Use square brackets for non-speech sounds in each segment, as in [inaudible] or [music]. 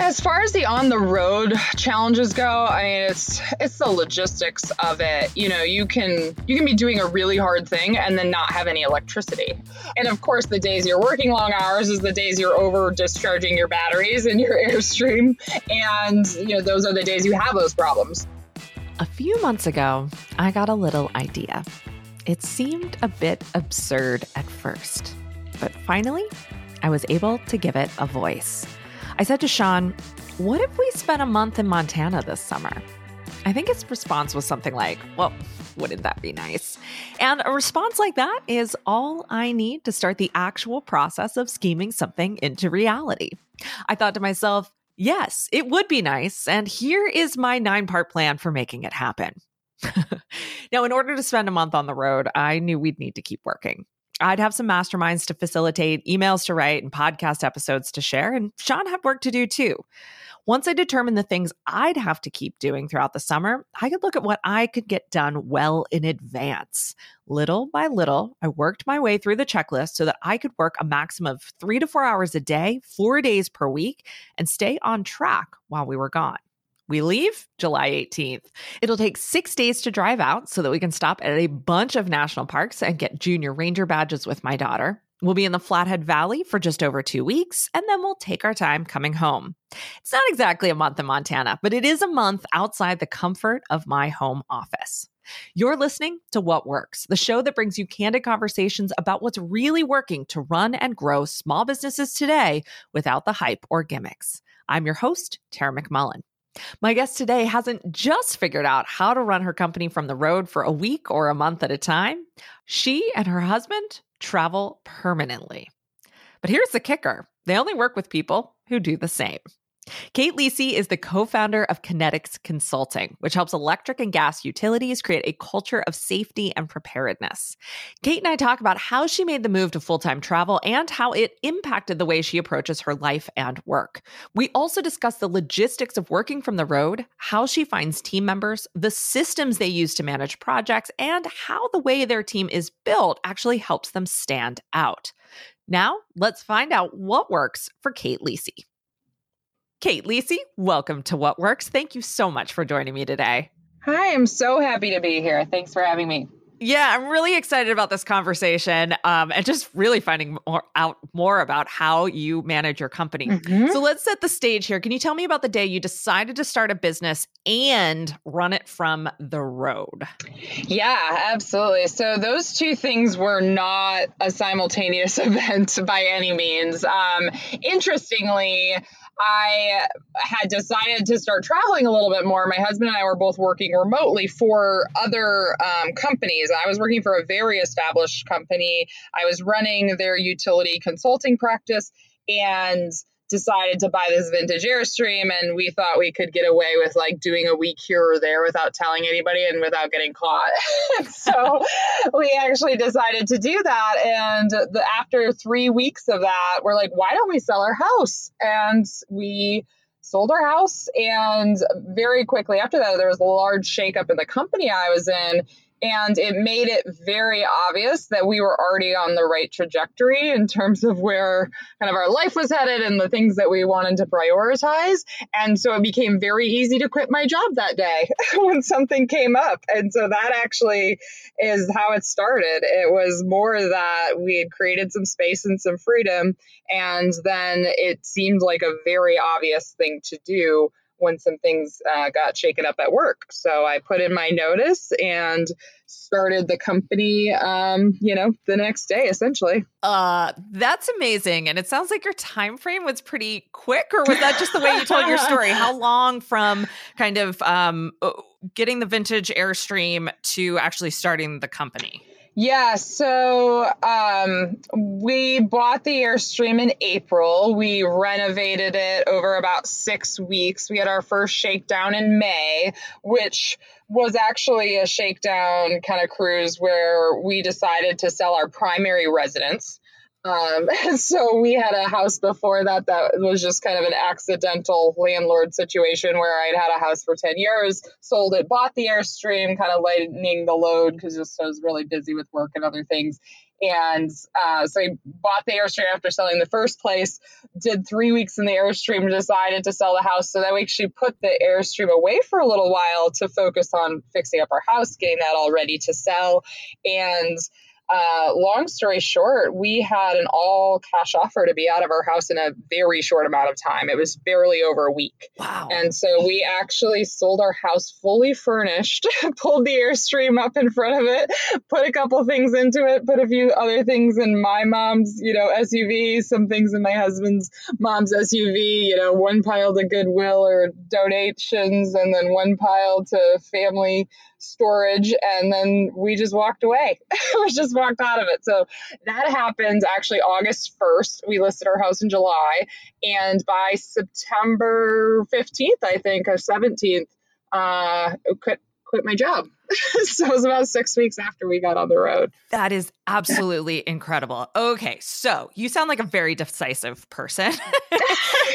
As far as the on the road challenges go, I mean it's it's the logistics of it. You know, you can you can be doing a really hard thing and then not have any electricity. And of course, the days you're working long hours is the days you're over discharging your batteries in your [laughs] Airstream and you know, those are the days you have those problems. A few months ago, I got a little idea. It seemed a bit absurd at first, but finally, I was able to give it a voice. I said to Sean, What if we spent a month in Montana this summer? I think his response was something like, Well, wouldn't that be nice? And a response like that is all I need to start the actual process of scheming something into reality. I thought to myself, Yes, it would be nice. And here is my nine part plan for making it happen. [laughs] now, in order to spend a month on the road, I knew we'd need to keep working. I'd have some masterminds to facilitate, emails to write, and podcast episodes to share. And Sean had work to do too. Once I determined the things I'd have to keep doing throughout the summer, I could look at what I could get done well in advance. Little by little, I worked my way through the checklist so that I could work a maximum of three to four hours a day, four days per week, and stay on track while we were gone. We leave July 18th. It'll take six days to drive out so that we can stop at a bunch of national parks and get junior ranger badges with my daughter. We'll be in the Flathead Valley for just over two weeks, and then we'll take our time coming home. It's not exactly a month in Montana, but it is a month outside the comfort of my home office. You're listening to What Works, the show that brings you candid conversations about what's really working to run and grow small businesses today without the hype or gimmicks. I'm your host, Tara McMullin. My guest today hasn't just figured out how to run her company from the road for a week or a month at a time. She and her husband travel permanently. But here's the kicker they only work with people who do the same. Kate Lisi is the co founder of Kinetics Consulting, which helps electric and gas utilities create a culture of safety and preparedness. Kate and I talk about how she made the move to full time travel and how it impacted the way she approaches her life and work. We also discuss the logistics of working from the road, how she finds team members, the systems they use to manage projects, and how the way their team is built actually helps them stand out. Now, let's find out what works for Kate Lisi. Kate Lisi, welcome to What Works. Thank you so much for joining me today. Hi, I'm so happy to be here. Thanks for having me. Yeah, I'm really excited about this conversation um, and just really finding more out more about how you manage your company. Mm-hmm. So let's set the stage here. Can you tell me about the day you decided to start a business and run it from the road? Yeah, absolutely. So those two things were not a simultaneous [laughs] event by any means. Um, interestingly, I had decided to start traveling a little bit more. My husband and I were both working remotely for other um, companies. I was working for a very established company. I was running their utility consulting practice. And decided to buy this vintage Airstream, and we thought we could get away with like doing a week here or there without telling anybody and without getting caught. [laughs] so we actually decided to do that. And the, after three weeks of that, we're like, why don't we sell our house? And we sold our house. And very quickly after that, there was a large shakeup in the company I was in and it made it very obvious that we were already on the right trajectory in terms of where kind of our life was headed and the things that we wanted to prioritize. And so it became very easy to quit my job that day [laughs] when something came up. And so that actually is how it started. It was more that we had created some space and some freedom. And then it seemed like a very obvious thing to do when some things uh, got shaken up at work. So I put in my notice and started the company, um, you know, the next day essentially. Uh, that's amazing. And it sounds like your time frame was pretty quick, or was that just the way you told your story? [laughs] How long from kind of um, getting the vintage Airstream to actually starting the company? Yeah, so um, we bought the Airstream in April. We renovated it over about six weeks. We had our first shakedown in May, which was actually a shakedown kind of cruise where we decided to sell our primary residence um, [laughs] so we had a house before that that was just kind of an accidental landlord situation where I'd had a house for 10 years, sold it, bought the Airstream, kind of lightening the load because just I was really busy with work and other things. And uh, so he bought the Airstream after selling the first place, did three weeks in the Airstream, decided to sell the house. So that we actually put the Airstream away for a little while to focus on fixing up our house, getting that all ready to sell. And uh, long story short, we had an all cash offer to be out of our house in a very short amount of time. It was barely over a week. Wow. And so we actually sold our house fully furnished, [laughs] pulled the Airstream up in front of it, put a couple things into it, put a few other things in my mom's, you know, SUV, some things in my husband's mom's SUV, you know, one pile to Goodwill or donations, and then one pile to family storage and then we just walked away [laughs] we just walked out of it. So that happened actually august 1st we listed our house in july. And by september 15th i think or 17th uh quit my job [laughs] so it was about six weeks after we got on the road. That is absolutely [laughs] incredible. Okay, so you sound like a very decisive person. [laughs] and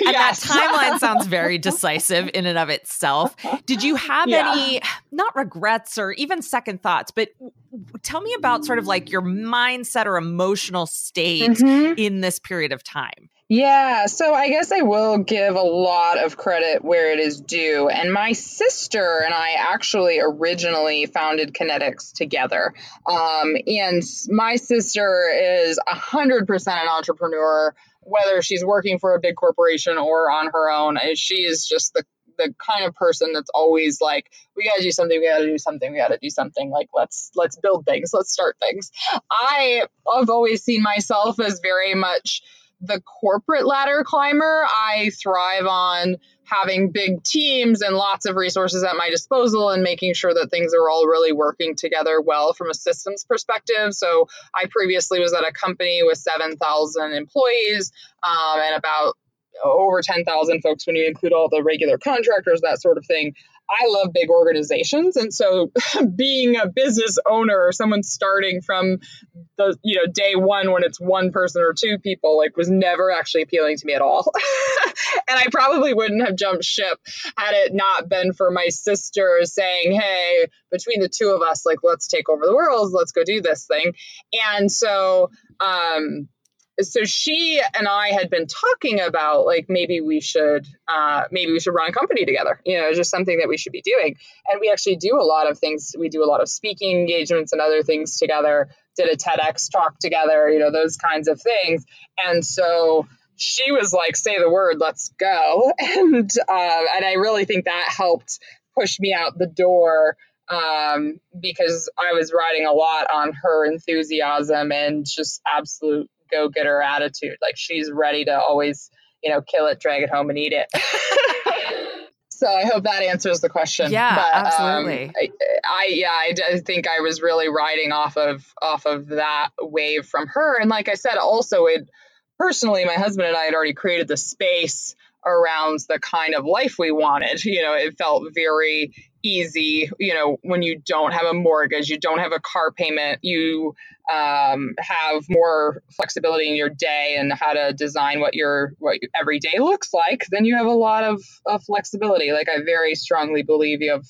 yes. that timeline sounds very decisive in and of itself. Did you have yeah. any, not regrets or even second thoughts, but tell me about sort of like your mindset or emotional state mm-hmm. in this period of time? Yeah, so I guess I will give a lot of credit where it is due. And my sister and I actually originally founded Kinetics together. Um, and my sister is 100% an entrepreneur, whether she's working for a big corporation or on her own. She is just the the kind of person that's always like we got to do something we got to do something we got to do something like let's let's build things let's start things i have always seen myself as very much the corporate ladder climber, I thrive on having big teams and lots of resources at my disposal and making sure that things are all really working together well from a systems perspective. So I previously was at a company with 7,000 employees um, and about over 10,000 folks when you include all the regular contractors, that sort of thing. I love big organizations. And so [laughs] being a business owner or someone starting from the, you know, day one when it's one person or two people, like was never actually appealing to me at all. [laughs] and I probably wouldn't have jumped ship had it not been for my sister saying, Hey, between the two of us, like, let's take over the world. Let's go do this thing. And so, um, so she and I had been talking about like maybe we should uh, maybe we should run a company together. You know, just something that we should be doing. And we actually do a lot of things. We do a lot of speaking engagements and other things together. Did a TEDx talk together. You know, those kinds of things. And so she was like, "Say the word, let's go." [laughs] And uh, and I really think that helped push me out the door um, because I was riding a lot on her enthusiasm and just absolute go getter attitude. Like she's ready to always, you know, kill it, drag it home, and eat it. [laughs] so I hope that answers the question. Yeah, but, absolutely. Um, I, I, yeah, I, I think I was really riding off of off of that wave from her, and like I said, also it personally, my husband and I had already created the space around the kind of life we wanted. You know, it felt very easy, you know, when you don't have a mortgage, you don't have a car payment, you um, have more flexibility in your day and how to design what your what your every day looks like, then you have a lot of, of flexibility. Like I very strongly believe you have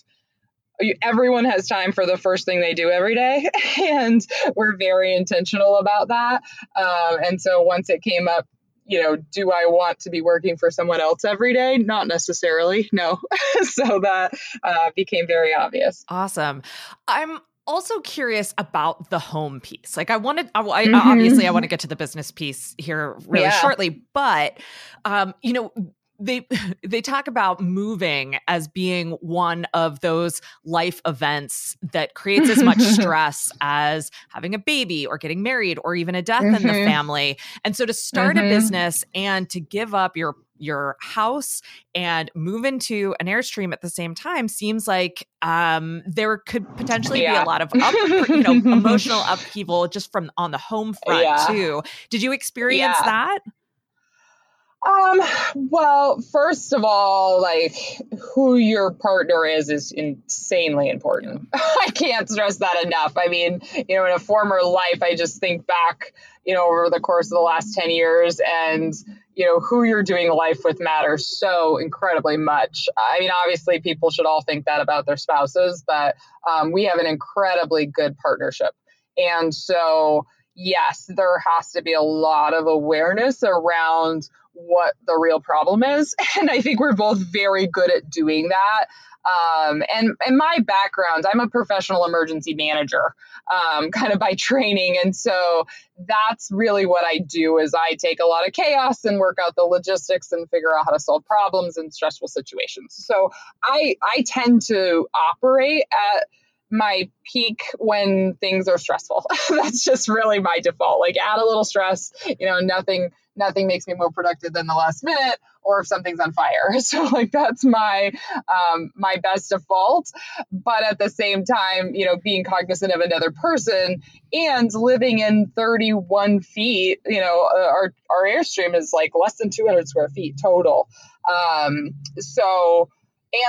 everyone has time for the first thing they do every day [laughs] and we're very intentional about that um, and so once it came up you know, do I want to be working for someone else every day? Not necessarily, no. [laughs] so that uh, became very obvious. Awesome. I'm also curious about the home piece. Like I wanted, I, I mm-hmm. obviously I want to get to the business piece here really yeah. shortly, but um, you know, they [laughs] they talk about moving as being one of those life events that creates as much [laughs] stress as having a baby or getting married or even a death mm-hmm. in the mm-hmm. family. And so to start mm-hmm. a business and to give up your your house and move into an airstream at the same time seems like um, there could potentially yeah. be a lot of up, you know [laughs] emotional upheaval just from on the home front yeah. too. Did you experience yeah. that? Um, well, first of all, like who your partner is is insanely important. [laughs] I can't stress that enough. I mean, you know, in a former life, I just think back, you know, over the course of the last 10 years and, you know, who you're doing life with matters so incredibly much. I mean, obviously, people should all think that about their spouses, but um, we have an incredibly good partnership. And so, yes, there has to be a lot of awareness around what the real problem is. [laughs] And I think we're both very good at doing that. Um, and in my background, I'm a professional emergency manager, um, [laughs] kind of by training, and so that's really what I do. Is I take a lot of chaos and work out the logistics and figure out how to solve problems in stressful situations. So I I tend to operate at my peak when things are stressful. [laughs] That's just really my default. Like add a little stress, you know, nothing nothing makes me more productive than the last minute or if something's on fire. [laughs] So like that's my um, my best default. But at the same time, you know, being cognizant of another person and living in 31 feet, you know, uh, our our airstream is like less than 200 square feet total. Um, so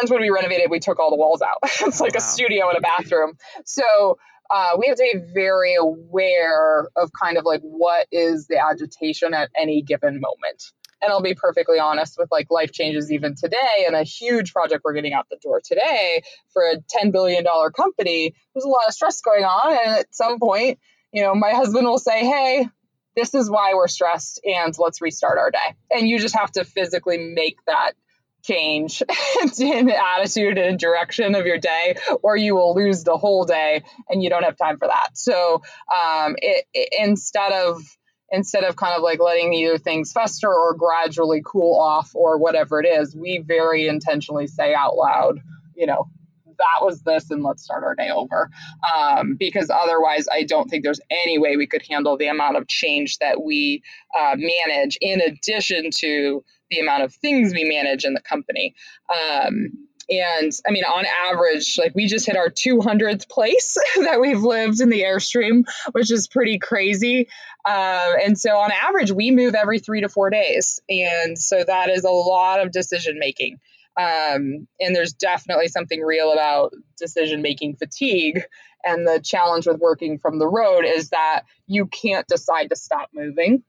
and when we renovated, we took all the walls out. [laughs] it's like wow. a studio and a bathroom. So uh, we have to be very aware of kind of like what is the agitation at any given moment. And I'll be perfectly honest with like life changes even today and a huge project we're getting out the door today for a $10 billion company. There's a lot of stress going on. And at some point, you know, my husband will say, Hey, this is why we're stressed and let's restart our day. And you just have to physically make that change [laughs] in attitude and direction of your day, or you will lose the whole day and you don't have time for that. So um, it, it, instead of instead of kind of like letting either things fester or gradually cool off or whatever it is, we very intentionally say out loud, you know, that was this and let's start our day over. Um, because otherwise, I don't think there's any way we could handle the amount of change that we uh, manage in addition to the amount of things we manage in the company. Um, and I mean, on average, like we just hit our 200th place [laughs] that we've lived in the Airstream, which is pretty crazy. Uh, and so, on average, we move every three to four days. And so, that is a lot of decision making. Um, and there's definitely something real about decision making fatigue. And the challenge with working from the road is that you can't decide to stop moving.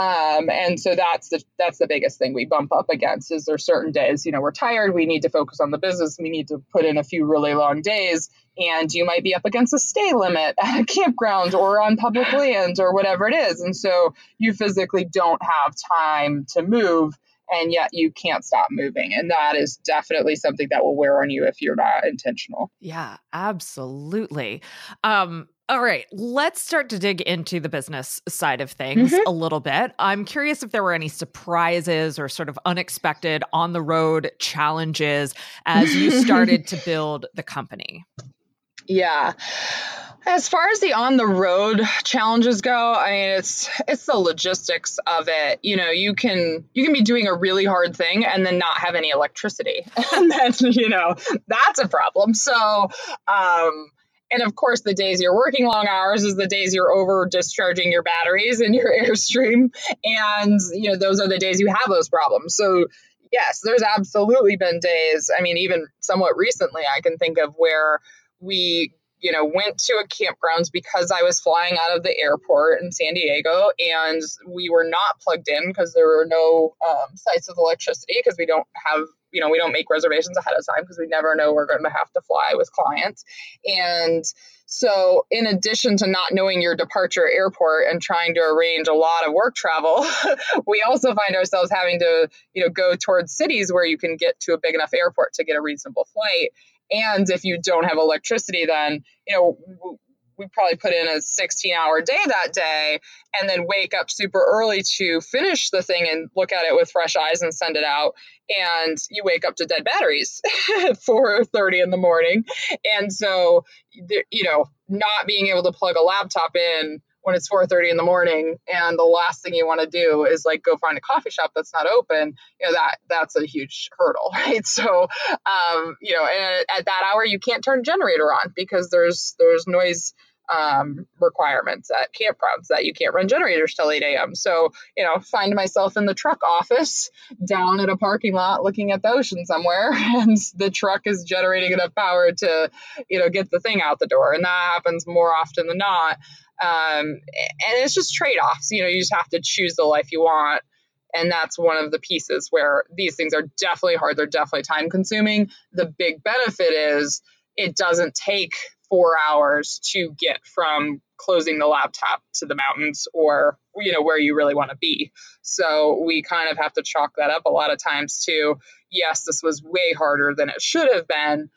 Um, and so that's the that's the biggest thing we bump up against is there certain days you know we're tired we need to focus on the business we need to put in a few really long days and you might be up against a stay limit at a campground or on public [laughs] land or whatever it is and so you physically don't have time to move and yet you can't stop moving. And that is definitely something that will wear on you if you're not intentional. Yeah, absolutely. Um, all right, let's start to dig into the business side of things mm-hmm. a little bit. I'm curious if there were any surprises or sort of unexpected on the road challenges as you [laughs] started to build the company. Yeah. As far as the on the road challenges go, I mean it's it's the logistics of it. You know, you can you can be doing a really hard thing and then not have any electricity. [laughs] and then, you know, that's a problem. So, um and of course, the days you're working long hours is the days you're over discharging your batteries in your [laughs] Airstream. And, you know, those are the days you have those problems. So, yes, there's absolutely been days, I mean, even somewhat recently, I can think of where we you know, went to a campgrounds because I was flying out of the airport in San Diego and we were not plugged in because there were no um, sites with electricity because we don't have, you know, we don't make reservations ahead of time because we never know we're going to have to fly with clients. And so, in addition to not knowing your departure airport and trying to arrange a lot of work travel, [laughs] we also find ourselves having to, you know, go towards cities where you can get to a big enough airport to get a reasonable flight. And if you don't have electricity, then, you know, we probably put in a 16 hour day that day and then wake up super early to finish the thing and look at it with fresh eyes and send it out. And you wake up to dead batteries [laughs] at 4.30 in the morning. And so you know not being able to plug a laptop in when it's 4:30 in the morning and the last thing you want to do is like go find a coffee shop that's not open you know that that's a huge hurdle [laughs] right? So um, you know and at that hour you can't turn generator on because there's there's noise um, requirements at campgrounds that you can't run generators till 8 a.m. So, you know, find myself in the truck office down at a parking lot looking at the ocean somewhere, [laughs] and the truck is generating enough power to, you know, get the thing out the door. And that happens more often than not. Um, and it's just trade offs. You know, you just have to choose the life you want. And that's one of the pieces where these things are definitely hard. They're definitely time consuming. The big benefit is it doesn't take four hours to get from closing the laptop to the mountains or you know where you really want to be. So we kind of have to chalk that up a lot of times to yes this was way harder than it should have been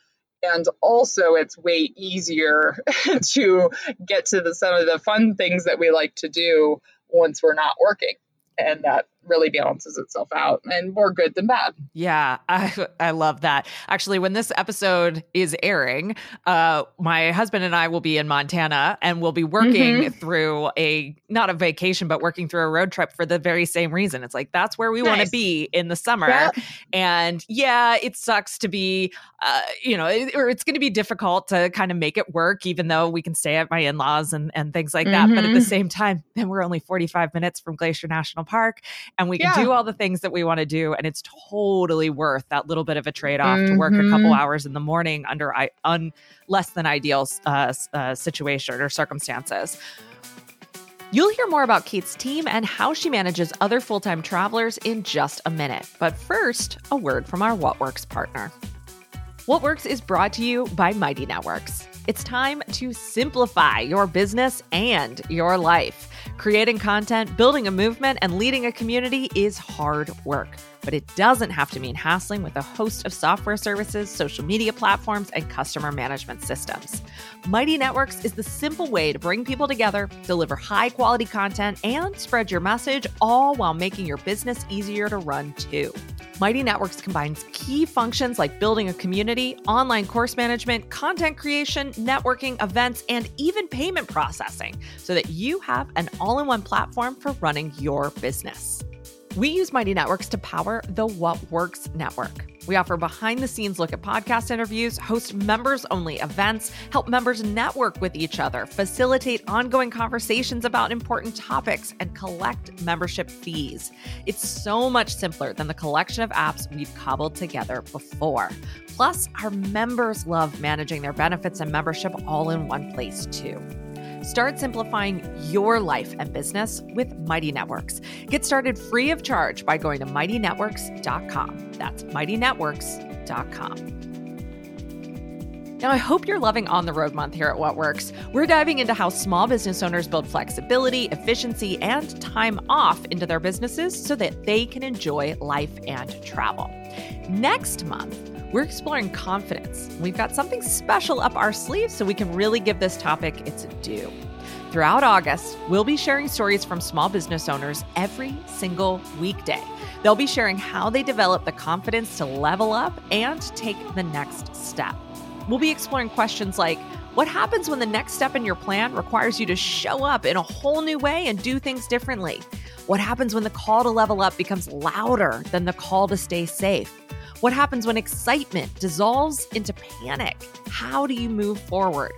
and also it's way easier [laughs] to get to the some of the fun things that we like to do once we're not working and that really balances itself out and more good than bad. Yeah, [laughs] I I love that. Actually, when this episode is airing, uh my husband and I will be in Montana and we'll be working mm-hmm. through a not a vacation but working through a road trip for the very same reason. It's like that's where we nice. want to be in the summer. Yeah. And yeah, it sucks to be uh you know, it, or it's going to be difficult to kind of make it work even though we can stay at my in-laws and and things like that, mm-hmm. but at the mm-hmm. same time, [laughs] then we're only 45 minutes from Glacier National Park and we can yeah. do all the things that we want to do and it's totally worth that little bit of a trade-off mm-hmm. to work a couple mm-hmm. hours in the morning under un, less than ideal uh, uh, situation or circumstances You'll hear more about Kate's team and how she manages other full time travelers in just a minute. But first, a word from our What Works partner. What Works is brought to you by Mighty Networks. It's time to simplify your business and your life. Creating content, building a movement, and leading a community is hard work, but it doesn't have to mean hassling with a host of software services, social media platforms, and customer management systems. Mighty Networks is the simple way to bring people together, deliver high quality content, and spread your message, all while making your business easier to run too. Mighty Networks combines key functions like building a community, online course management, content creation, networking, events, and even payment processing so that you have an all in one platform for running your business. We use Mighty Networks to power the What Works Network. We offer behind the scenes look at podcast interviews, host members only events, help members network with each other, facilitate ongoing conversations about important topics, and collect membership fees. It's so much simpler than the collection of apps we've cobbled together before. Plus, our members love managing their benefits and membership all in one place, too. Start simplifying your life and business with Mighty Networks. Get started free of charge by going to mightynetworks.com. That's mightynetworks.com. Now, I hope you're loving On the Road Month here at What Works. We're diving into how small business owners build flexibility, efficiency, and time off into their businesses so that they can enjoy life and travel. Next month, we're exploring confidence. We've got something special up our sleeve so we can really give this topic its due. Throughout August, we'll be sharing stories from small business owners every single weekday. They'll be sharing how they develop the confidence to level up and take the next step. We'll be exploring questions like what happens when the next step in your plan requires you to show up in a whole new way and do things differently? What happens when the call to level up becomes louder than the call to stay safe? What happens when excitement dissolves into panic? How do you move forward?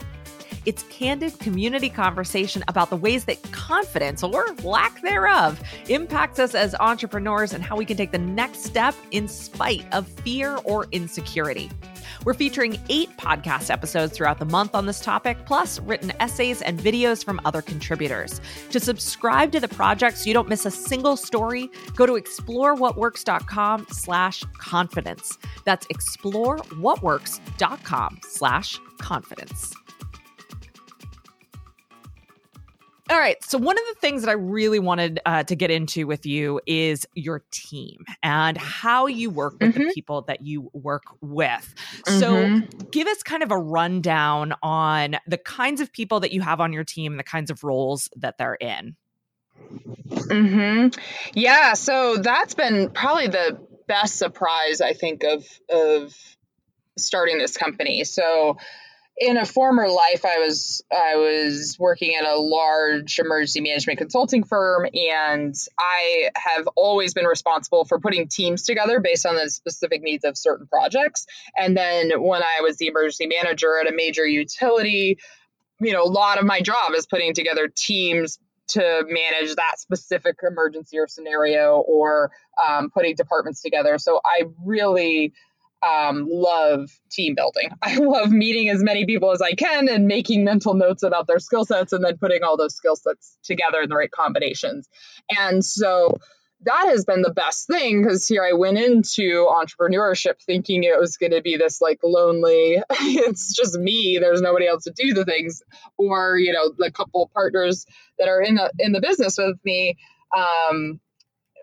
It's candid community conversation about the ways that confidence, or lack thereof, impacts us as entrepreneurs and how we can take the next step in spite of fear or insecurity. We're featuring eight podcast episodes throughout the month on this topic, plus written essays and videos from other contributors. To subscribe to the project so you don't miss a single story, go to explorewhatworks.com slash confidence. That's explorewhatworks.com slash confidence. All right. So, one of the things that I really wanted uh, to get into with you is your team and how you work with mm-hmm. the people that you work with. Mm-hmm. So, give us kind of a rundown on the kinds of people that you have on your team and the kinds of roles that they're in. Hmm. Yeah. So that's been probably the best surprise I think of of starting this company. So in a former life i was i was working at a large emergency management consulting firm and i have always been responsible for putting teams together based on the specific needs of certain projects. And then when i was the emergency manager at a major utility you know a lot of my job is putting together teams to manage that specific emergency or scenario or um, putting departments together. So i really um, love team building. [laughs] I love meeting as many people as I can and making mental notes about their skill sets and then putting all those skill sets together in the right combinations. And so that has been the best thing because here I went into entrepreneurship thinking it was going to be this like lonely, [laughs] it's just me. There's nobody else to do the things, or you know, the couple partners that are in the in the business with me. Um,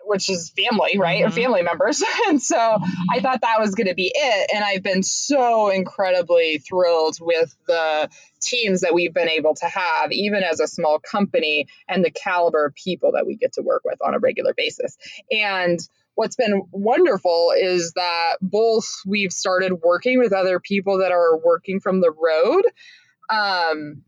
which is family, right? Mm-hmm. Family members. [laughs] and so I thought that was going to be it. And I've been so incredibly thrilled with the teams that we've been able to have, even as a small company, and the caliber of people that we get to work with on a regular basis. And what's been wonderful is that both we've started working with other people that are working from the road. Um,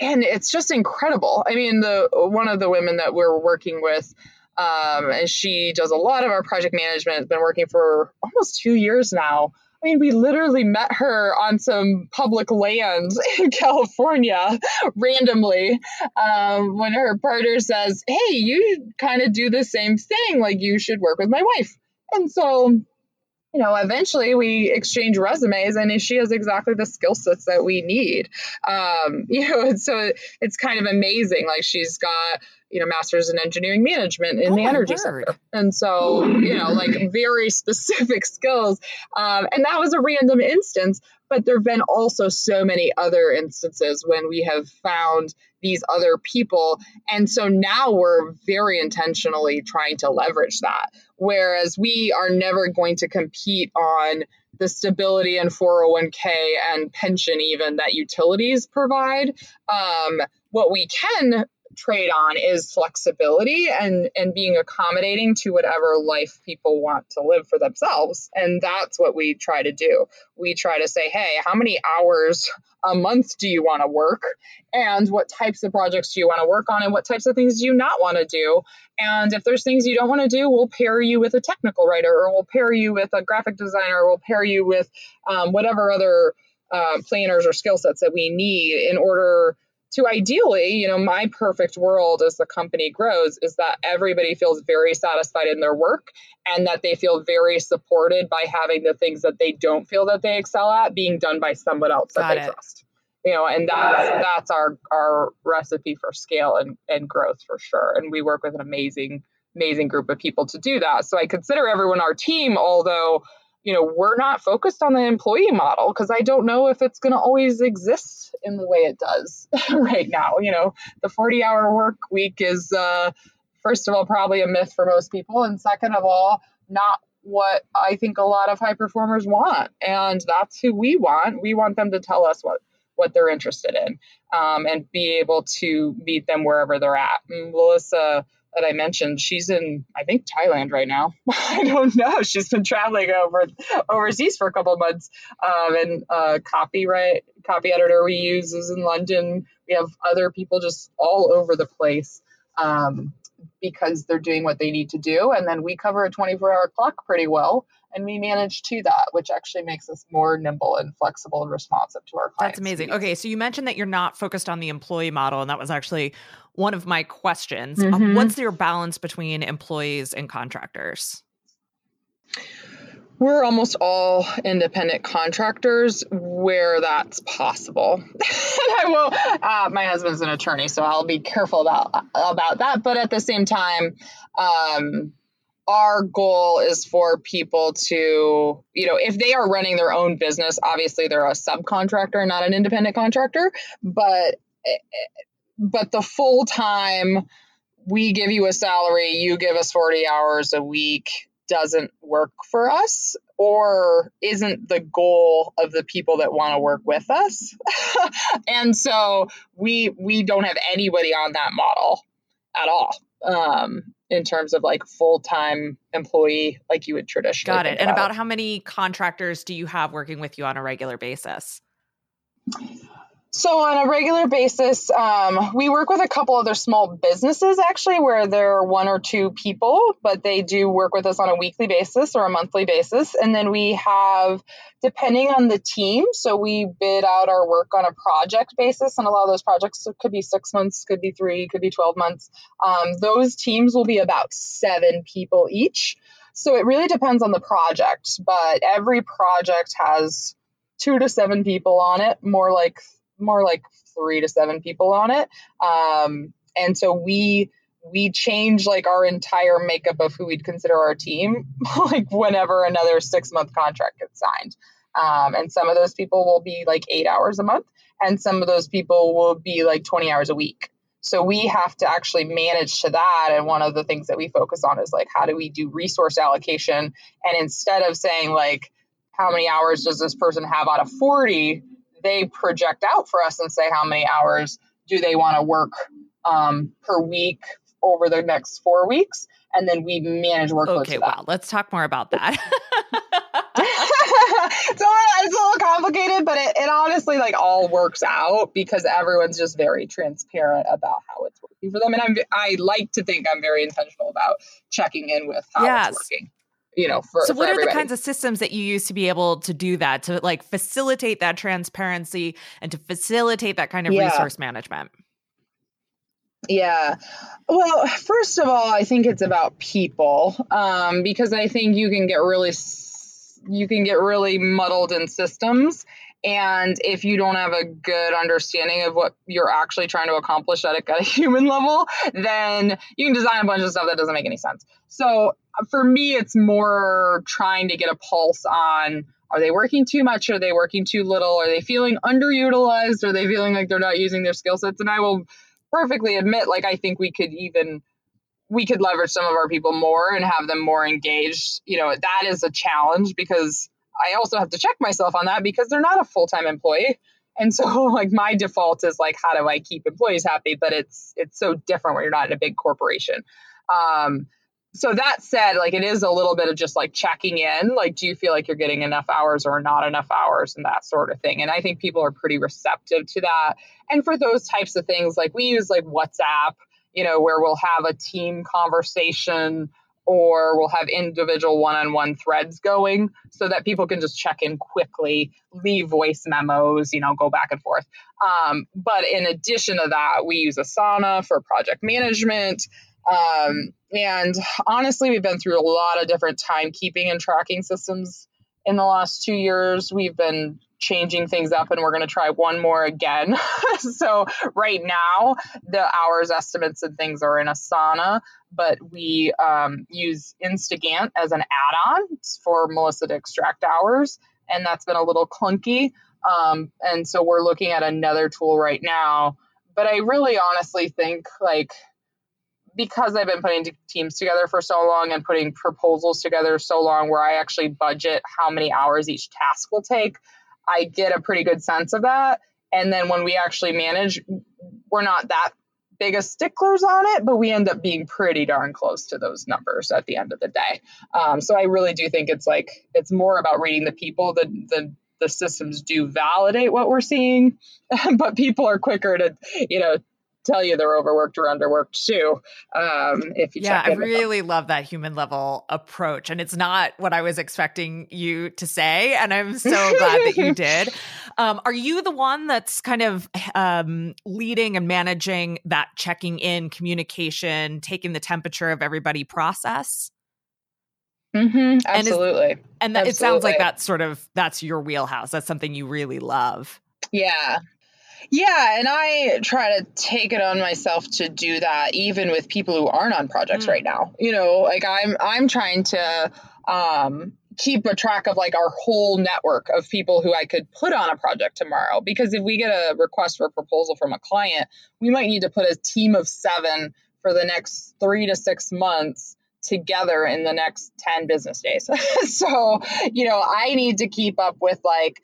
and it's just incredible. I mean, the one of the women that we're working with, um, and she does a lot of our project management, has been working for almost two years now. I mean, we literally met her on some public land [laughs] in California randomly um, when her partner says, Hey, you kind of do the same thing. Like, you should work with my wife. And so, you know, eventually we exchange resumes and she has exactly the skill sets that we need. Um, [laughs] you know, so it's kind of amazing. Like, she's got you know, master's in engineering management in oh the energy word. sector. And so, you know, like [gasps] very specific skills. Um, and that was a random instance, but there have been also so many other instances when we have found these other people. And so now we're very intentionally trying to leverage that. Whereas we are never going to compete on the stability and 401k and pension, even that utilities provide. Um, what we can trade on is flexibility and and being accommodating to whatever life people want to live for themselves. And that's what we try to do. We try to say hey how many hours a month do you want to work? And what types of projects do you want to work on? And what types of things do you not want to do? And if there's things you don't want to do we'll pair you with a technical writer or we'll pair you with a graphic designer or we'll pair you with um, whatever other uh, planners or skill sets that we need in order to ideally, you know, my perfect world as the company grows is that everybody feels very satisfied in their work and that they feel very supported by having the things that they don't feel that they excel at being done by someone else Got that they it. trust. You know, and that's that's our our recipe for scale and, and growth for sure. And we work with an amazing, amazing group of people to do that. So I consider everyone our team, although you know, we're not focused on the employee model because I don't know if it's going to always exist in the way it does [laughs] right now. You know, the 40 hour work week is, uh, first of all, probably a myth for most people. And second of all, not what I think a lot of high performers want. And that's who we want. We want them to tell us what, what they're interested in um, and be able to meet them wherever they're at. And Melissa that I mentioned, she's in I think Thailand right now. [laughs] I don't know. She's been traveling over overseas for a couple months. Um, and uh, copyright copy editor we use is in London. We have other people just all over the place. Um, because they're doing what they need to do. And then we cover a 24 hour clock pretty well and we manage to that, which actually makes us more nimble and flexible and responsive to our clients. That's amazing. Okay, so you mentioned that you're not focused on the employee model, and that was actually one of my questions. Um, mm-hmm. what's your balance between employees and contractors? We're almost all independent contractors where that's possible. [laughs] I will. Uh, my husband's an attorney, so I'll be careful about about that. But at the same time, um, our goal is for people to, you know, if they are running their own business, obviously they're a subcontractor, not an independent contractor, but but the full time we give you a salary, you give us 40 hours a week doesn't work for us or isn't the goal of the people that want to work with us. [laughs] and so we we don't have anybody on that model at all. Um, in terms of like full-time employee like you would traditionally got it and about. about how many contractors do you have working with you on a regular basis so on a regular basis um, we work with a couple other small businesses actually where there are one or two people but they do work with us on a weekly basis or a monthly basis. And then we have depending on the team so we bid out our work on a project basis and a lot of those projects could be six months could be three could be 12 months. Um, those teams will be about seven people each. So it really depends on the project but every project has two to seven people on it more like more like three to seven people on it. Um, and so we we change like our entire makeup of who we'd consider our team, [laughs] like whenever another six month contract gets signed. Um, and some of those people will be like eight hours a month, and some of those people will be like 20 hours a week. So we have to actually manage to that. And one of the things that we focus on is like, how do we do resource allocation? And instead of saying, like, how many hours does this person have out of 40, they project out for us and say, how many hours do they want to work um, per week over the next four weeks? And then we manage workload. Okay, wow. Let's talk more about that. [laughs] [laughs] a little, it's a little complicated, but it, it honestly like all works out because everyone's just very transparent about how it's working for them. And I'm I like to think I'm very intentional about checking in with how yes. it's working you know for, so what everybody. are the kinds of systems that you use to be able to do that to like facilitate that transparency and to facilitate that kind of yeah. resource management yeah. Well, first of all, I think it's about people um, because I think you can get really you can get really muddled in systems and if you don't have a good understanding of what you're actually trying to accomplish at a, [laughs] at a human level, then you can design a bunch of stuff that doesn't make any sense. So for me, it's more trying to get a pulse on are they working too much? Are they working too little? Are they feeling underutilized? Are they feeling like they're not using their skill sets? And I will perfectly admit, like, I think we could even we could leverage some of our people more and have them more engaged. You know, that is a challenge because I also have to check myself on that because they're not a full time employee. And so [laughs] like my default is like how do I keep employees happy? But it's it's so different when you're not in a big corporation. Um, so that said, like it is a little bit of just like checking in, like do you feel like you're getting enough hours or not enough hours and that sort of thing. And I think people are pretty receptive to that. And for those types of things, like we use like WhatsApp, you know, where we'll have a team conversation or we'll have individual one-on-one threads going so that people can just check in quickly leave voice memos you know go back and forth um, but in addition to that we use asana for project management um, and honestly we've been through a lot of different timekeeping and tracking systems in the last two years we've been changing things up and we're going to try one more again. [laughs] so right now the hours estimates and things are in Asana, but we um, use Instagantt as an add-on for Melissa to extract hours, and that's been a little clunky. Um, and so we're looking at another tool right now. But I really honestly think like because I've been putting teams together for so long and putting proposals together so long where I actually budget how many hours each task will take, I get a pretty good sense of that. And then when we actually manage, we're not that big as sticklers on it, but we end up being pretty darn close to those numbers at the end of the day. Um, so I really do think it's like it's more about reading the people. The the the systems do validate what we're seeing, [laughs] but people are quicker to you know tell you they're overworked or underworked too. Um, if you yeah, I really love that human level approach, and it's not what I was expecting you to say, and I'm so glad that you [laughs] did. Um, are you the one that's kind of um, leading and managing that checking in communication, taking the temperature of everybody process? Mm-hmm, absolutely. And, and that, absolutely. it sounds like that's sort of that's your wheelhouse. That's something you really love. Yeah, yeah, and I try to take it on myself to do that even with people who aren't on projects mm. right now. You know, like I'm I'm trying to um keep a track of like our whole network of people who I could put on a project tomorrow because if we get a request for a proposal from a client, we might need to put a team of 7 for the next 3 to 6 months together in the next 10 business days. [laughs] so, you know, I need to keep up with like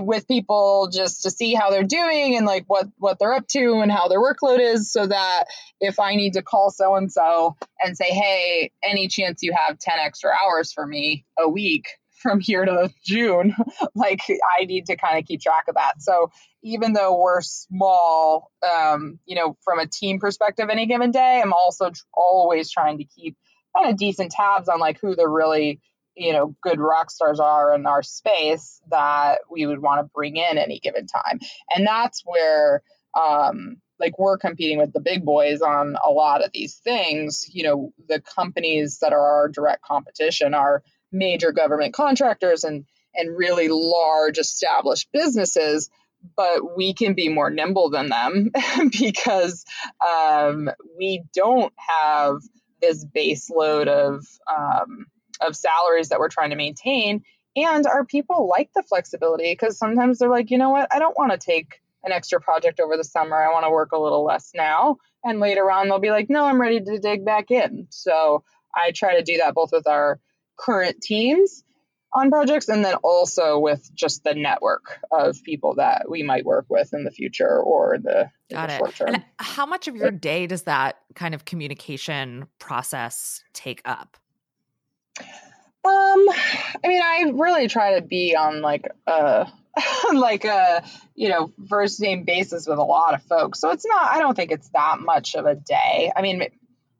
with people just to see how they're doing and like what what they're up to and how their workload is so that if I need to call so and so and say hey any chance you have 10 extra hours for me a week from here to June? [laughs] Like I need to kind of keep track of that. So even though we're small um, you know from a team perspective any given day I'm also tr- always trying to keep kind of decent tabs on like who they're really you know good rock stars are in our space that we would want to bring in any given time. And that's where um, like we're competing with the big boys on a lot of these things. You know the companies that are our direct competition are major government contractors and and really large established businesses but we can be more nimble than them [laughs] because um, we don't have this base load of um, of salaries that we're trying to maintain and our people like the flexibility because sometimes they're like you know what i don't want to take an extra project over the summer i want to work a little less now and later on they'll be like no i'm ready to dig back in so i try to do that both with our current teams on projects and then also with just the network of people that we might work with in the future or the, Got the it. short term. And how much of your day does that kind of communication process take up? Um, I mean, I really try to be on like a [laughs] like a you know first name basis with a lot of folks, so it's not. I don't think it's that much of a day. I mean, it,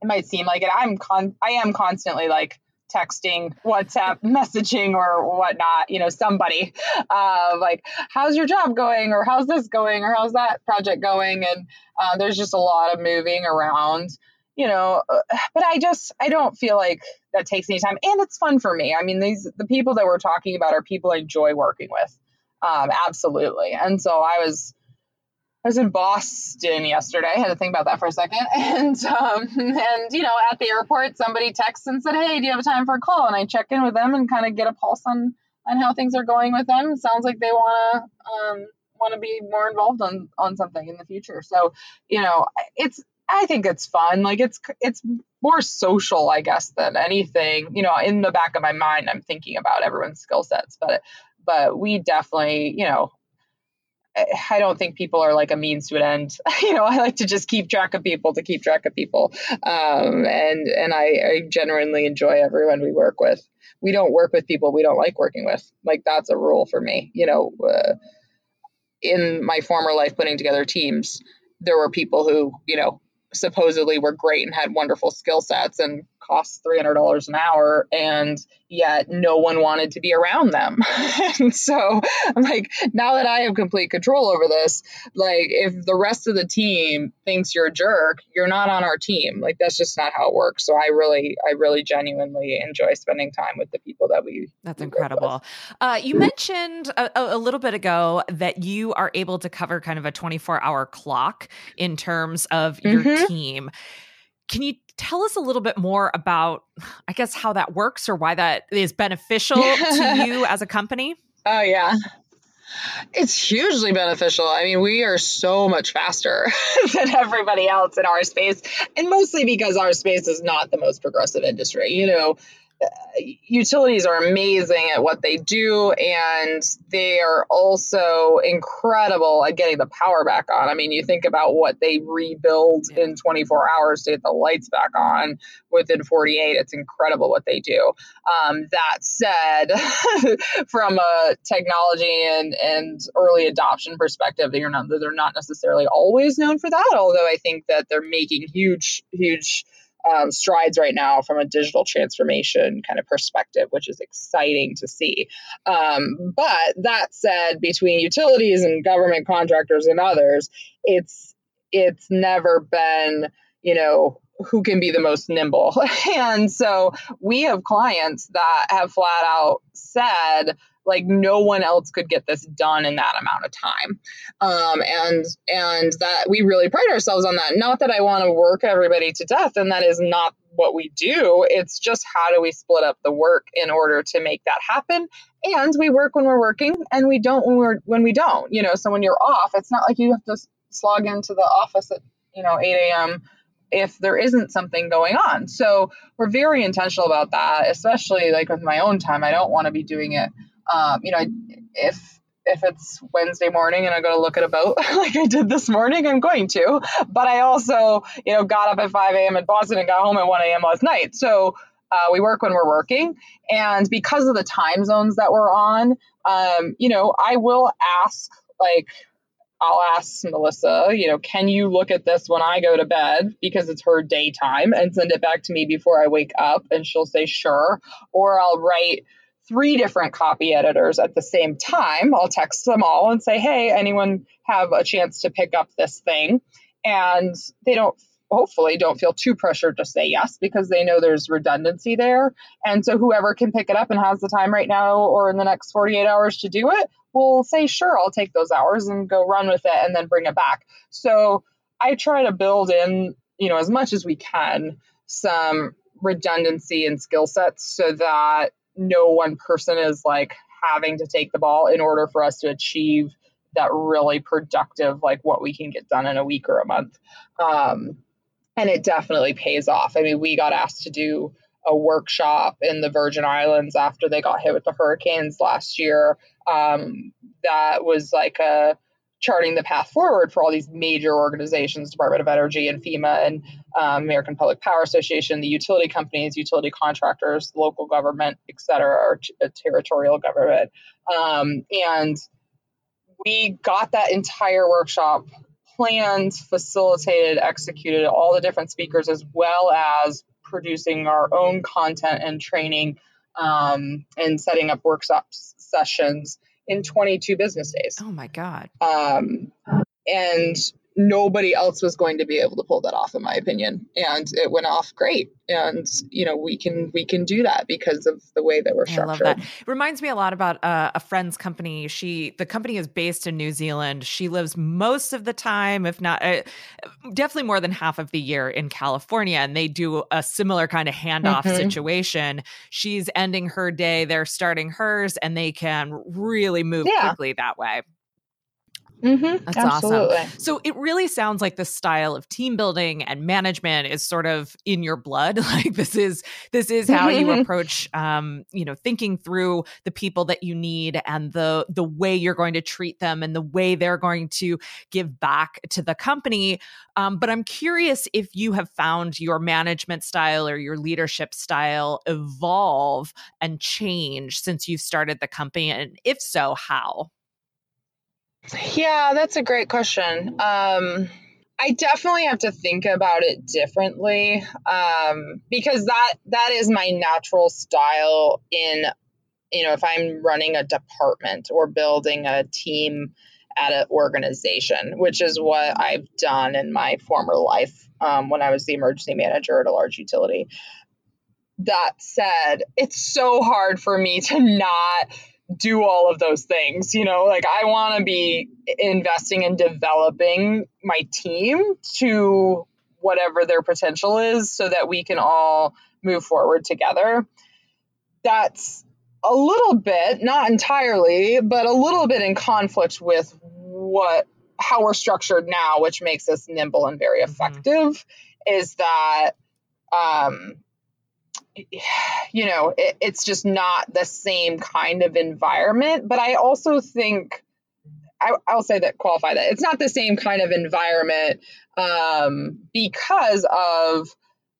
it might seem like it. I'm con. I am constantly like texting, WhatsApp, [laughs] messaging, or whatnot, you know, somebody [laughs] uh, like, how's your job going? Or how's this going? Or how's that project going? And uh, there's just a lot of moving around, you know, uh, but I just, I don't feel like that takes any time. And it's fun for me. I mean, these, the people that we're talking about are people I enjoy working with. Um, absolutely. And so I was, I was in Boston yesterday. I had to think about that for a second. [laughs] And um, and you know, at the airport, somebody texts and said, "Hey, do you have time for a call?" And I check in with them and kind of get a pulse on on how things are going with them. Sounds like they want to um, want to be more involved on on something in the future. So you know, it's I think it's fun. Like it's it's more social, I guess, than anything. You know, in the back of my mind, I'm thinking about everyone's skill sets, but but we definitely, you know, I don't think people are like a means to an end. you know, I like to just keep track of people to keep track of people, um, and and I, I genuinely enjoy everyone we work with. We don't work with people we don't like working with. Like that's a rule for me. You know, uh, in my former life, putting together teams, there were people who you know supposedly were great and had wonderful skill sets and cost $300 an hour and yet no one wanted to be around them. [laughs] and so I'm like, now that I have complete control over this, like if the rest of the team thinks you're a jerk, you're not on our team. Like that's just not how it works. So I really, I really genuinely enjoy spending time with the people that we. That's we incredible. Uh, you mentioned a, a little bit ago that you are able to cover kind of a 24 hour clock in terms of your mm-hmm. team. Can you tell us a little bit more about, I guess, how that works or why that is beneficial to [laughs] you as a company? Oh, yeah. It's hugely beneficial. I mean, we are so much faster [laughs] than everybody else in our space, and mostly because our space is not the most progressive industry. You know, utilities are amazing at what they do and they are also incredible at getting the power back on. I mean, you think about what they rebuild in 24 hours to get the lights back on within 48. It's incredible what they do. Um, that said, [laughs] from a technology and, and early adoption perspective, they're not, they're not necessarily always known for that, although I think that they're making huge, huge um, strides right now from a digital transformation kind of perspective, which is exciting to see. Um, but that said, between utilities and government contractors and others, it's it's never been you know who can be the most nimble. [laughs] and so we have clients that have flat out said, like no one else could get this done in that amount of time. Um, and and that we really pride ourselves on that. Not that i want to work everybody to death and that is not what we do. It's just how do we split up the work in order to make that happen? And we work when we're working and we don't when we're when we don't you know? So when you're off it's not like you have to slog into the office at you know 8 a.m if there isn't something going on. So we're very intentional about that especially like with my own time. I don't want to be doing it um, you know, if if it's Wednesday morning and I go to look at a boat [laughs] like I did this morning, I'm going to. But I also, you know, got up at 5 a.m. in Boston and got home at 1 a.m. last night. So uh, we work when we're working. And because of the time zones that we're on, um, you know, I will ask, like, I'll ask Melissa, you know, can you look at this when I go to bed because it's her daytime and send it back to me before I wake up? And she'll say, sure. Or I'll write, three different copy editors at the same time. I'll text them all and say, hey, anyone have a chance to pick up this thing? And they don't hopefully don't feel too pressured to say yes because they know there's redundancy there. And so whoever can pick it up and has the time right now or in the next 48 hours to do it will say, sure, I'll take those hours and go run with it and then bring it back. So I try to build in, you know, as much as we can, some redundancy and skill sets so that no one person is like having to take the ball in order for us to achieve that really productive, like what we can get done in a week or a month. Um, and it definitely pays off. I mean, we got asked to do a workshop in the Virgin Islands after they got hit with the hurricanes last year. Um, that was like a charting the path forward for all these major organizations department of energy and fema and um, american public power association the utility companies utility contractors local government et cetera or t- territorial government um, and we got that entire workshop planned facilitated executed all the different speakers as well as producing our own content and training um, and setting up workshop sessions in 22 business days. Oh my God. Um, and nobody else was going to be able to pull that off in my opinion and it went off great and you know we can we can do that because of the way that we're structured. I love that. Reminds me a lot about uh, a friend's company. She the company is based in New Zealand. She lives most of the time, if not uh, definitely more than half of the year in California, and they do a similar kind of handoff mm-hmm. situation. She's ending her day, they're starting hers, and they can really move yeah. quickly that way. Mm-hmm. That's Absolutely. awesome. So it really sounds like the style of team building and management is sort of in your blood. [laughs] Like this is this is how you approach, um, you know, thinking through the people that you need and the the way you're going to treat them and the way they're going to give back to the company. Um, but I'm curious if you have found your management style or your leadership style evolve and change since you've started the company, and if so, how? Yeah, that's a great question. Um, I definitely have to think about it differently um, because that that is my natural style in you know if I'm running a department or building a team at an organization, which is what I've done in my former life um, when I was the emergency manager at a large utility. That said, it's so hard for me to not do all of those things. You know, like I want to be investing in developing my team to whatever their potential is so that we can all move forward together. That's a little bit, not entirely, but a little bit in conflict with what how we're structured now, which makes us nimble and very mm-hmm. effective, mm-hmm. is that um, [sighs] you know, it, it's just not the same kind of environment. But I also think, I, will say that, qualify that. It's not the same kind of environment um, because of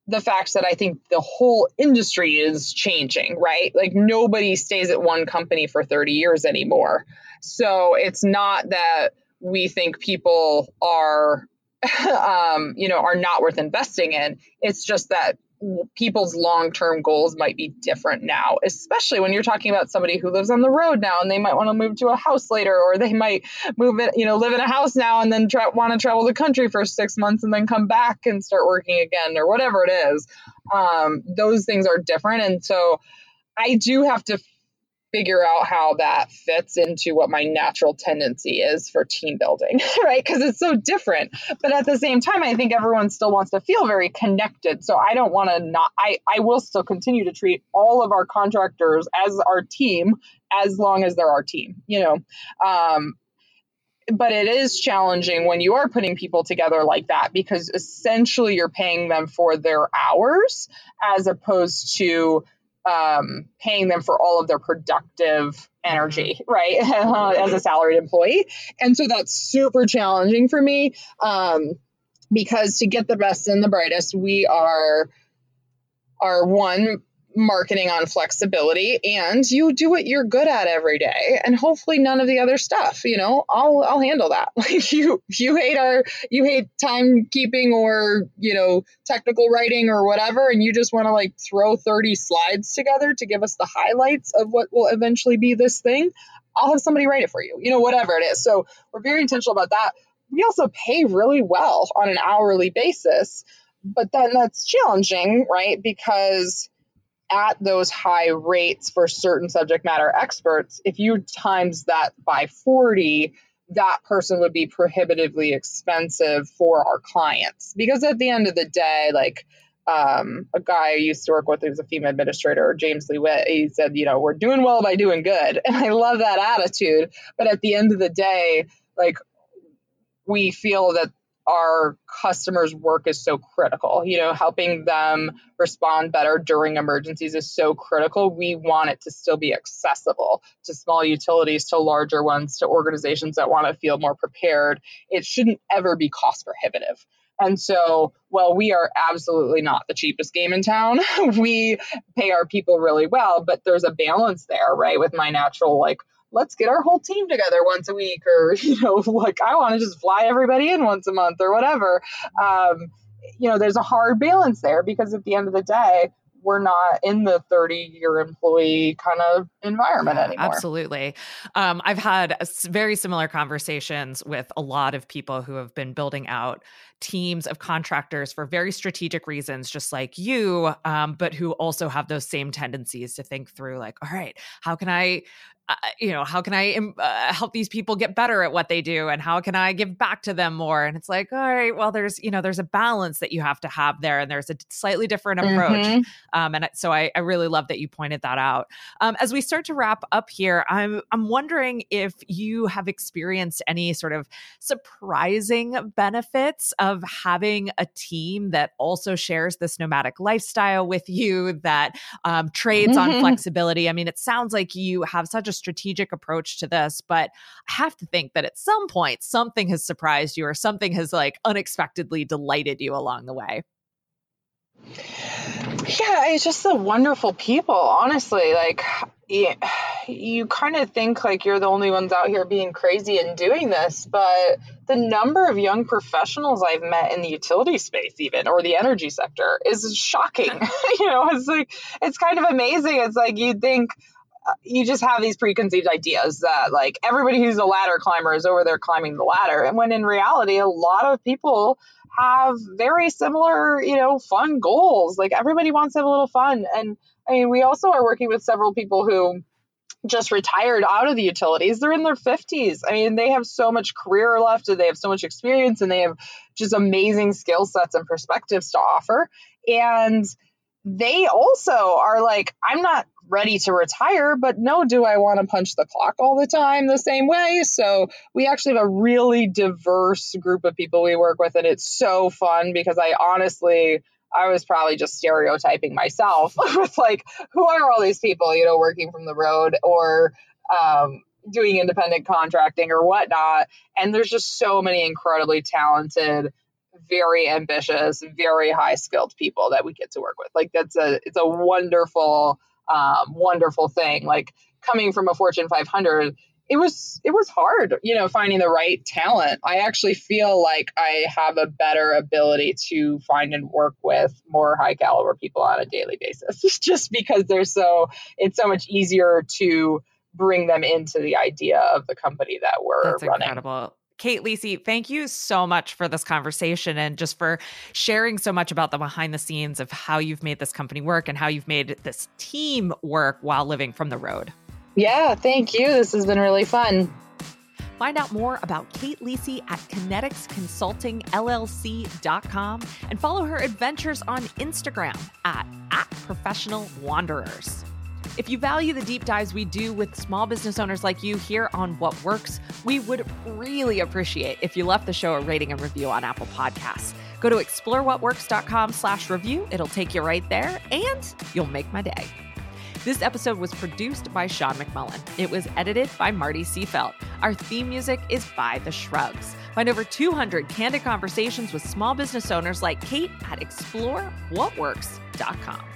the fact that I think the whole industry is changing, right? Like nobody stays at one company for 30 years anymore. So it's not that we think people are [laughs] um, you know, are not worth investing in. It's just that people's long-term goals might be different now especially when you're talking about somebody who lives on the road now and they might want to move to a house later or they might move it you know live in a house now and then tra- want to travel the country for six months and then come back and start working again or whatever it is. Um, those things are different and so i do have to figure out how that fits into what my natural tendency is for team building, [laughs] right? Because it's so different. But at the same time, I think everyone still wants to feel very connected. So I don't want to not, I, I will still continue to treat all of our contractors as our team as long as they're our team, you know? Um, but it is challenging when you are putting people together like that because essentially you're paying them for their hours as opposed to um, paying them for all of their productive energy, mm-hmm. right? [laughs] As a salaried employee. And so that's super challenging for me um, because to get the best and the brightest, we are are one marketing on flexibility and you do what you're good at every day and hopefully none of the other stuff you know? I'll i'll handle that. [laughs] Like you you hate our you hate timekeeping or you know technical writing or whatever and you just want to like throw 30 slides together to give us the highlights of what will eventually be this thing i'll have somebody write it for you you know whatever it is. So we're very intentional about that. We also pay really well on an hourly basis but then that's challenging, right? Because at those high rates for certain subject matter experts, if you times that by 40, that person would be prohibitively expensive for our clients. Because at the end of the day, like um, a guy I used to work with who's a FEMA administrator, James Lee Witt, he said, you know, we're doing well by doing good. [laughs] And I love that attitude. But at the end of the day, like we feel that our customers' work is so critical. You know, helping them respond better during emergencies is so critical. We want it to still be accessible to small utilities, to larger ones, to organizations that want to feel more prepared. It shouldn't ever be cost prohibitive. And so, well, we are absolutely not the cheapest game in town. [laughs] we pay our people really well, but there's a balance there, right? With my natural like let's get our whole team together once a week or [laughs] you know like i want to just fly everybody in once a month or whatever um, you know there's a hard balance there because at the end of the day we're not in the 30 year employee kind of environment yeah, anymore. Absolutely. Um, I've had very similar conversations with a lot of people who have been building out teams of contractors for very strategic reasons, just like you, um, but who also have those same tendencies to think through, like, all right, how can I uh, you know, how can I uh, help these people get better at what they do and how can I give back to them more? And it's like, all right, well, there's, you know, there's a balance that you have to have there and there's a slightly different approach. Mm-hmm. Um, and so I, I, really love that you pointed that out. Um, as we start to wrap up here, I'm, I'm wondering if you have experienced any sort of surprising benefits of having a team that also shares this nomadic lifestyle with you that um, trades mm-hmm. on flexibility. I mean, it sounds like you have such a strategic approach to this, but I have to think that at some point something has surprised you or something has like unexpectedly delighted you along the way. Yeah, it's just the wonderful people, honestly. Like, you kind of think like you're the only ones out here being crazy and doing this, but the number of young professionals I've met in the utility space, even or the energy sector, is shocking. [laughs] [laughs] you know, it's like it's kind of amazing. It's like you'd think, uh, you just have these preconceived ideas that like everybody who's a ladder climber is over there climbing the ladder and when in reality a lot of people have very similar you know fun goals like everybody wants to have a little fun and i mean we also are working with several people who just retired out of the utilities. They're in their 50s i mean they have so much career left and they have so much experience and they have just amazing skill sets and perspectives to offer. And they also are like, I'm not ready to retire, but no, do I want to punch the clock all the time the same way? So we actually have a really diverse group of people we work with, and it's so fun because I honestly, I was probably just stereotyping myself [laughs] with like, who are all these people, you know, working from the road or, um, doing independent contracting or whatnot. And there's just so many incredibly talented very ambitious, very high skilled people that we get to work with. Like that's a it's a wonderful, um, wonderful thing. Like coming from a Fortune 500, it was it was hard, you know, finding the right talent. I actually feel like I have a better ability to find and work with more high caliber people on a daily basis, [laughs] just because they're so it's so much easier to bring them into the idea of the company that we're That's running. Incredible. Kate Lisi, thank you so much for this conversation and just for sharing so much about the behind the scenes of how you've made this company work and how you've made this team work while living from the road. Yeah, thank you. This has been really fun. Find out more about Kate Lisi at kineticsconsultingllc.com and follow her adventures on Instagram at, at professional wanderers. If you value the deep dives we do with small business owners like you here on What Works, we would really appreciate if you left the show a rating and review on Apple Podcasts. Go to explorewhatworks.com slash review. It'll take you right there and you'll make my day. This episode was produced by Sean McMullin. It was edited by Marty Seafelt. Our theme music is by The Shrugs. Find over 200 candid conversations with small business owners like Kate at explorewhatworks.com.